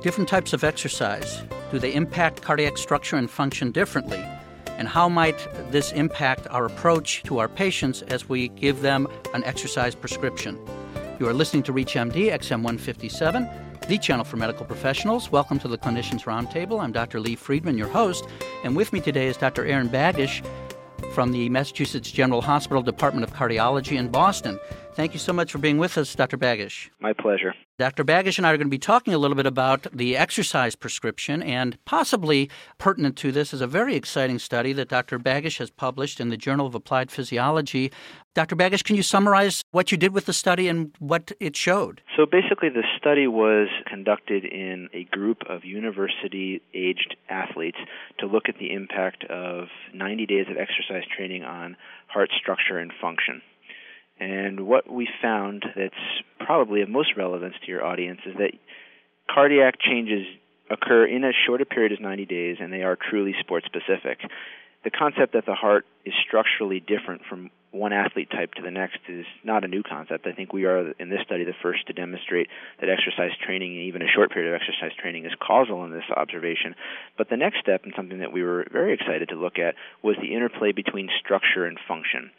Different types of exercise, do they impact cardiac structure and function differently? And how might this impact our approach to our patients as we give them an exercise prescription? You are listening to ReachMD XM 157, the channel for medical professionals. Welcome to the Clinicians Roundtable. I'm Dr. Lee Friedman, your host, and with me today is Dr. Aaron Baggish from the Massachusetts General Hospital Department of Cardiology in Boston. Thank you so much for being with us, Dr. Baggish. My pleasure. Dr. Baggish and I are going to be talking a little bit about the exercise prescription, and possibly pertinent to this is a very exciting study that Dr. Baggish has published in the Journal of Applied Physiology. Dr. Baggish, can you summarize what you did with the study and what it showed? So basically, the study was conducted in a group of university aged athletes to look at the impact of 90 days of exercise training on heart structure and function. And what we found that's probably of most relevance to your audience is that cardiac changes occur in as short a period as 90 days, and they are truly sport specific. The concept that the heart is structurally different from one athlete type to the next is not a new concept. I think we are, in this study, the first to demonstrate that exercise training, and even a short period of exercise training, is causal in this observation. But the next step, and something that we were very excited to look at, was the interplay between structure and function.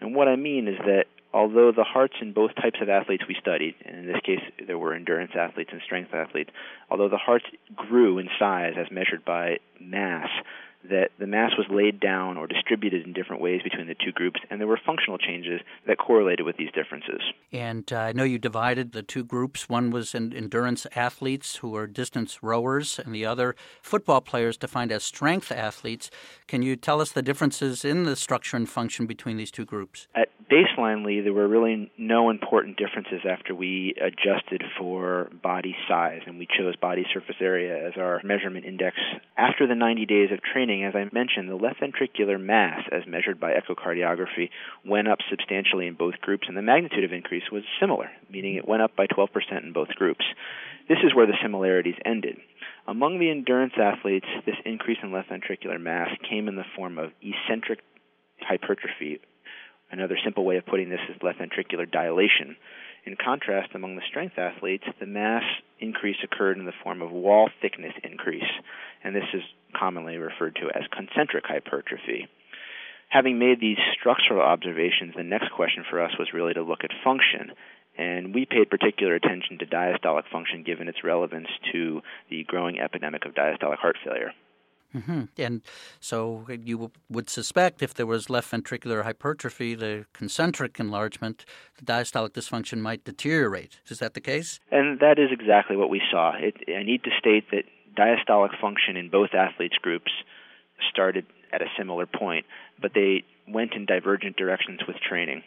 And what I mean is that although the hearts in both types of athletes we studied, and in this case there were endurance athletes and strength athletes, although the hearts grew in size as measured by mass, that the mass was laid down or distributed in different ways between the two groups, and there were functional changes that correlated with these differences. And uh, I know you divided the two groups. One was endurance athletes who were distance rowers, and the other football players defined as strength athletes. Can you tell us the differences in the structure and function between these two groups? At baseline, Lee, there were really no important differences after we adjusted for body size, and we chose body surface area as our measurement index. After the 90 days of training, as I mentioned, the left ventricular mass, as measured by echocardiography, went up substantially in both groups, and the magnitude of increase was similar, meaning it went up by 12% in both groups. This is where the similarities ended. Among the endurance athletes, this increase in left ventricular mass came in the form of eccentric hypertrophy. Another simple way of putting this is left ventricular dilation. In contrast, among the strength athletes, the mass increase occurred in the form of wall thickness increase, and this is commonly referred to as concentric hypertrophy. Having made these structural observations, the next question for us was really to look at function. And we paid particular attention to diastolic function given its relevance to the growing epidemic of diastolic heart failure. Mm-hmm. And so you would suspect if there was left ventricular hypertrophy, the concentric enlargement, the diastolic dysfunction might deteriorate. Is that the case? And that is exactly what we saw. It, I need to state that diastolic function in both athletes groups started at a similar point, but they went in divergent directions with training.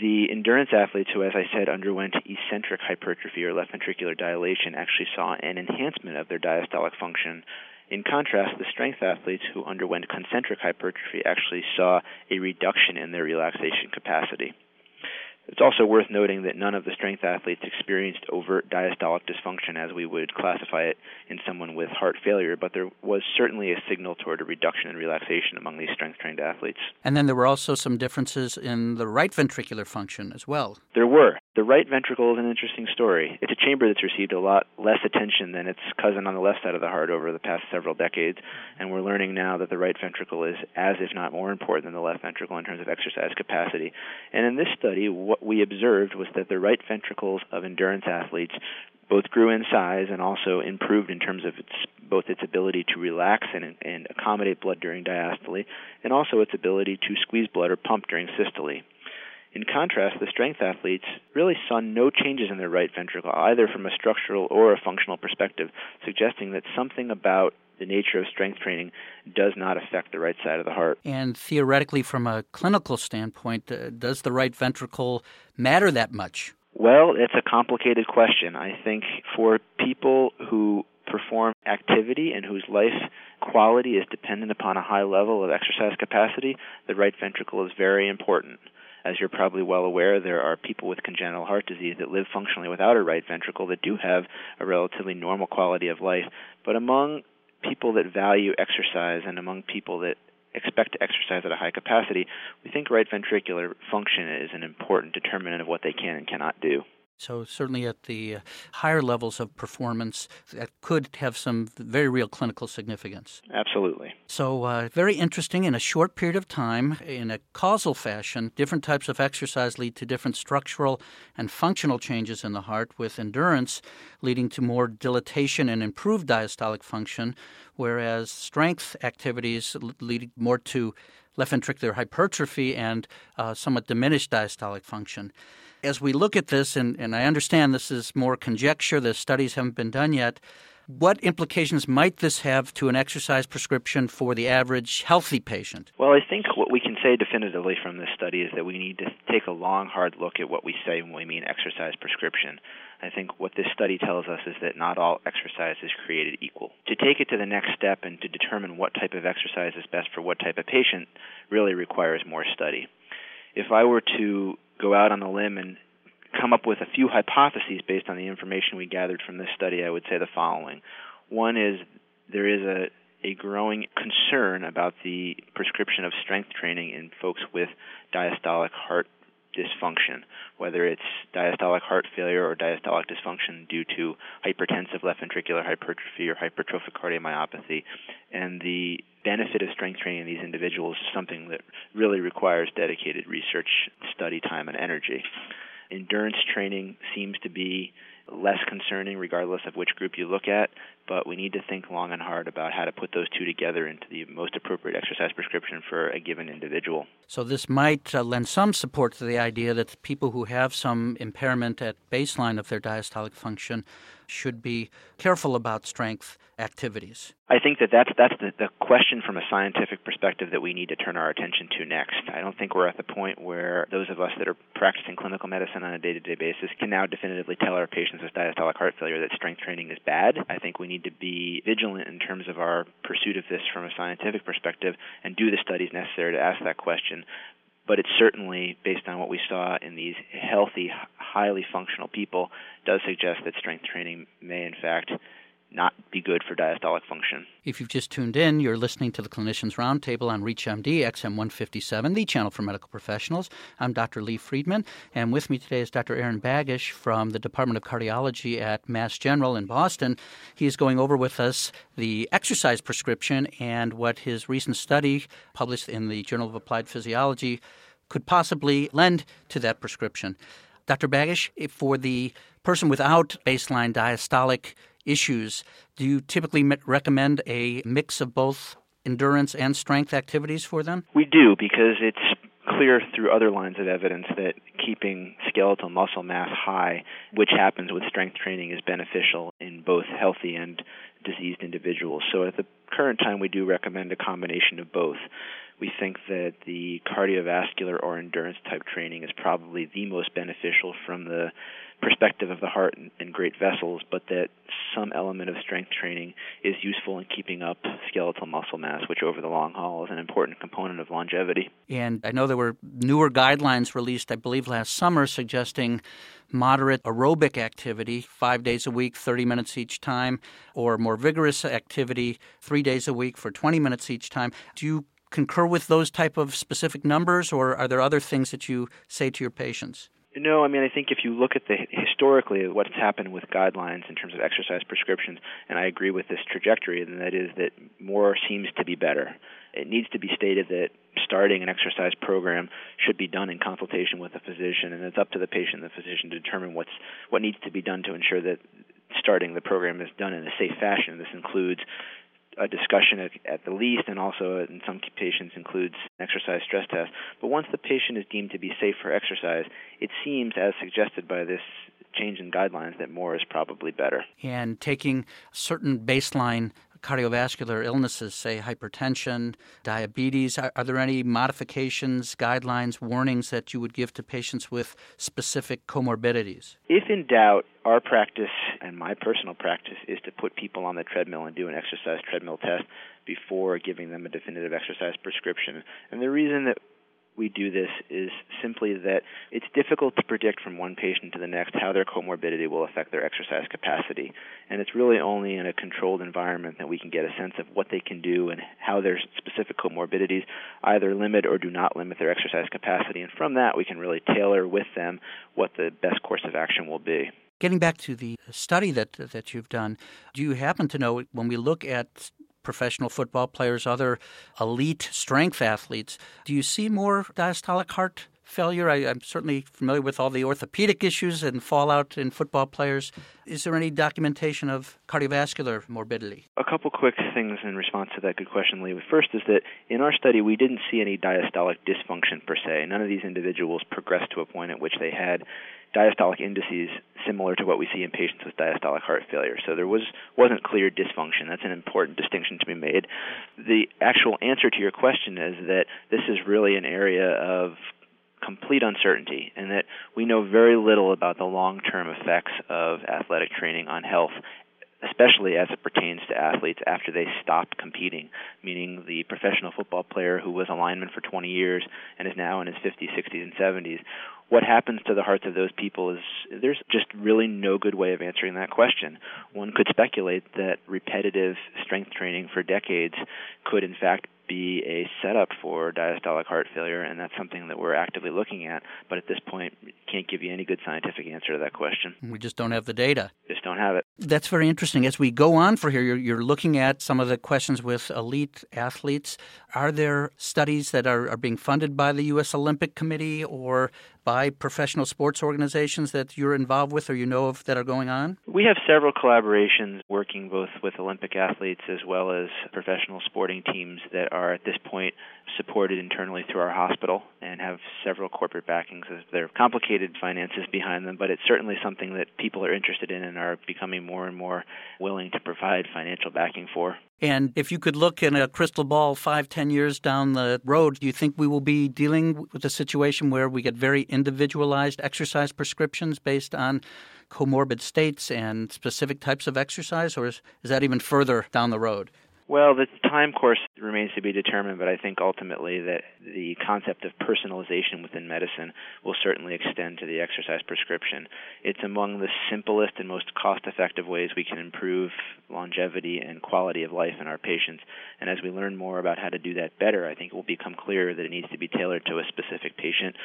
The endurance athletes who, as I said, underwent eccentric hypertrophy or left ventricular dilation actually saw an enhancement of their diastolic function. In contrast, the strength athletes who underwent concentric hypertrophy actually saw a reduction in their relaxation capacity. It's also worth noting that none of the strength athletes experienced overt diastolic dysfunction as we would classify it in someone with heart failure, but there was certainly a signal toward a reduction in relaxation among these strength trained athletes. And then there were also some differences in the right ventricular function as well. There were. The right ventricle is an interesting story. It's a chamber that's received a lot less attention than its cousin on the left side of the heart over the past several decades, and we're learning now that the right ventricle is as if not more important than the left ventricle in terms of exercise capacity. And in this study, what we observed was that the right ventricles of endurance athletes both grew in size and also improved in terms of its both its ability to relax and, and accommodate blood during diastole, and also its ability to squeeze blood or pump during systole. In contrast, the strength athletes really saw no changes in their right ventricle, either from a structural or a functional perspective, suggesting that something about the nature of strength training does not affect the right side of the heart. And theoretically, from a clinical standpoint, uh, does the right ventricle matter that much? Well, it's a complicated question. I think for people who perform activity and whose life quality is dependent upon a high level of exercise capacity, the right ventricle is very important. As you're probably well aware, there are people with congenital heart disease that live functionally without a right ventricle that do have a relatively normal quality of life. But among people that value exercise and among people that expect to exercise at a high capacity, we think right ventricular function is an important determinant of what they can and cannot do. So, certainly at the uh, higher levels of performance, that could have some very real clinical significance. Absolutely. So, uh, very interesting. In a short period of time, in a causal fashion, different types of exercise lead to different structural and functional changes in the heart, with endurance leading to more dilatation and improved diastolic function, whereas strength activities lead more to left ventricular hypertrophy and uh, somewhat diminished diastolic function as we look at this, and, and I understand this is more conjecture, the studies haven't been done yet, what implications might this have to an exercise prescription for the average healthy patient? Well, I think what we can say definitively from this study is that we need to take a long, hard look at what we say when we mean exercise prescription. I think what this study tells us is that not all exercise is created equal. To take it to the next step and to determine what type of exercise is best for what type of patient really requires more study. If I were to go out on a limb and come up with a few hypotheses based on the information we gathered from this study, I would say the following. One is there is a, a growing concern about the prescription of strength training in folks with diastolic heart dysfunction, whether it's diastolic heart failure or diastolic dysfunction due to hypertensive left ventricular hypertrophy or hypertrophic cardiomyopathy. And the benefit of strength training in these individuals is something that really requires dedicated research, study time, and energy. Endurance training seems to be less concerning regardless of which group you look at, but we need to think long and hard about how to put those two together into the most appropriate exercise prescription for a given individual. So, this might uh, lend some support to the idea that people who have some impairment at baseline of their diastolic function should be careful about strength activities. I think that that's that's the, the question from a scientific perspective that we need to turn our attention to next. I don't think we're at the point where those of us that are practicing clinical medicine on a day-to-day basis can now definitively tell our patients with diastolic heart failure that strength training is bad. I think we need to be vigilant in terms of our pursuit of this from a scientific perspective and do the studies necessary to ask that question but it's certainly based on what we saw in these healthy, highly functional people, does suggest that strength training may in fact not be good for diastolic function. If you've just tuned in, you're listening to the Clinicians Roundtable on ReachMD XM 157, the channel for medical professionals. I'm Dr. Lee Friedman, and with me today is Dr. Aaron Baggish from the Department of Cardiology at Mass General in Boston. He's going over with us the exercise prescription and what his recent study, published in the Journal of Applied Physiology, could possibly lend to that prescription. Dr. Baggish, for the person without baseline diastolic issues, do you typically recommend a mix of both endurance and strength activities for them? We do because it's clear through other lines of evidence that keeping skeletal muscle mass high, which happens with strength training, is beneficial in both healthy and diseased individuals. So at the current time, we do recommend a combination of both. We think that the cardiovascular or endurance type training is probably the most beneficial from the perspective of the heart and, and, great vessels, but that some element of strength training is useful in keeping up skeletal muscle mass, which over the long haul is an important component of longevity. And I know there were newer guidelines released, I believe, last summer suggesting moderate aerobic activity, five days a week, 30 minutes each time, or more vigorous activity, three days a week for 20 minutes each time. Do you concur with those type of specific numbers, or are there other things that you say to your patients? No, I mean I think if you look at the historically what's happened with guidelines in terms of exercise prescriptions, and I agree with this trajectory, then that is that more seems to be better. It needs to be stated that starting an exercise program should be done in consultation with a physician, and it's up to the patient and the physician to determine what's what needs to be done to ensure that starting the program is done in a safe fashion. This includes a discussion at, at, the least, and also in some patients includes exercise stress test. But once the patient is deemed to be safe for exercise, it seems, as suggested by this change in guidelines, that more is probably better. And taking certain baseline cardiovascular illnesses, say hypertension, diabetes? Are, are, there any modifications, guidelines, warnings that you would give to patients with specific comorbidities? If in doubt, our practice and my personal practice is to put people on the treadmill and do an exercise treadmill test before giving them a definitive exercise prescription. And the reason that we do this is simply that it's difficult to predict from one patient to the next how their comorbidity will affect their exercise capacity. And it's really only in a controlled environment that we can get a sense of what they can do and how their specific comorbidities either limit or do not limit their exercise capacity. And from that, we can really tailor with them what the best course of action will be. Getting back to the study that that you've done, do you happen to know when we look at professional football players, other elite strength athletes, do you see more diastolic heart failure? I, am certainly familiar with all the orthopedic issues and fallout in football players. Is there any documentation of cardiovascular morbidity? A couple quick things in response to that good question, Lee. First is that in our study, we didn't see any diastolic dysfunction per se. None of these individuals progressed to a point at which they had diastolic indices similar to what we see in patients with diastolic heart failure. So there was wasn't clear dysfunction. That's an important distinction to be made. The actual answer to your question is that this is really an area of complete uncertainty and that we know very little about the long-term effects of athletic training on health especially as it pertains to athletes after they stop competing, meaning the professional football player who was a lineman for 20 years and is now in his 50s, 60s, and 70s. What happens to the hearts of those people is there's just really no good way of answering that question. One could speculate that repetitive strength training for decades could, in fact, be a setup for diastolic heart failure, and that's something that we're actively looking at. But at this point, can't give you any good scientific answer to that question. We just don't have the data. Just don't have it. That's very interesting. As we go on for here, you're, you're looking at some of the questions with elite athletes. Are there studies that are, are being funded by the U.S. Olympic Committee or by professional sports organizations that you're involved with or you know of that are going on? We have several collaborations working both with Olympic athletes as well as professional sporting teams that are at this point supported internally through our hospital and have several corporate backings. They're complicated finances behind them, but it's certainly something that people are interested in and are becoming more and more willing to provide financial backing for. And if you could look in a crystal ball five, ten years down the road, do you think we will be dealing with a situation where we get very individualized exercise prescriptions based on comorbid states and specific types of exercise, or is, is that even further down the road? Well, the time course remains to be determined, but I think ultimately that the concept of personalization within medicine will certainly extend to the exercise prescription. It's among the simplest and most cost effective ways we can improve longevity and quality of life in our patients. And as we learn more about how to do that better, I think it will become clear that it needs to be tailored to a specific patient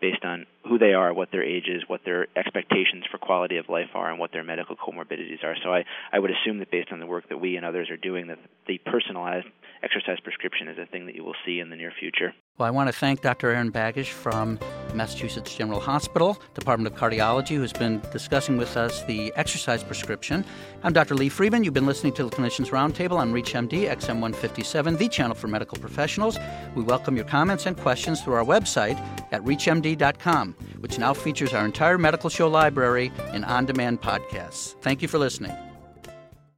based on who they are, what their age is, what their expectations for quality of life are, and what their medical comorbidities are. So I, I would assume that based on the work that we and others are doing, that the personalized exercise prescription is a thing that you will see in the near future. Well, I want to thank Dr. Aaron Baggish from Massachusetts General Hospital, Department of Cardiology, who's been discussing with us the exercise prescription. I'm Dr. Lee Friedman. You've been listening to the Clinicians Roundtable on ReachMD XM157, the channel for medical professionals. We welcome your comments and questions through our website at reachmd.com, which now features our entire medical show library and on demand podcasts. Thank you for listening.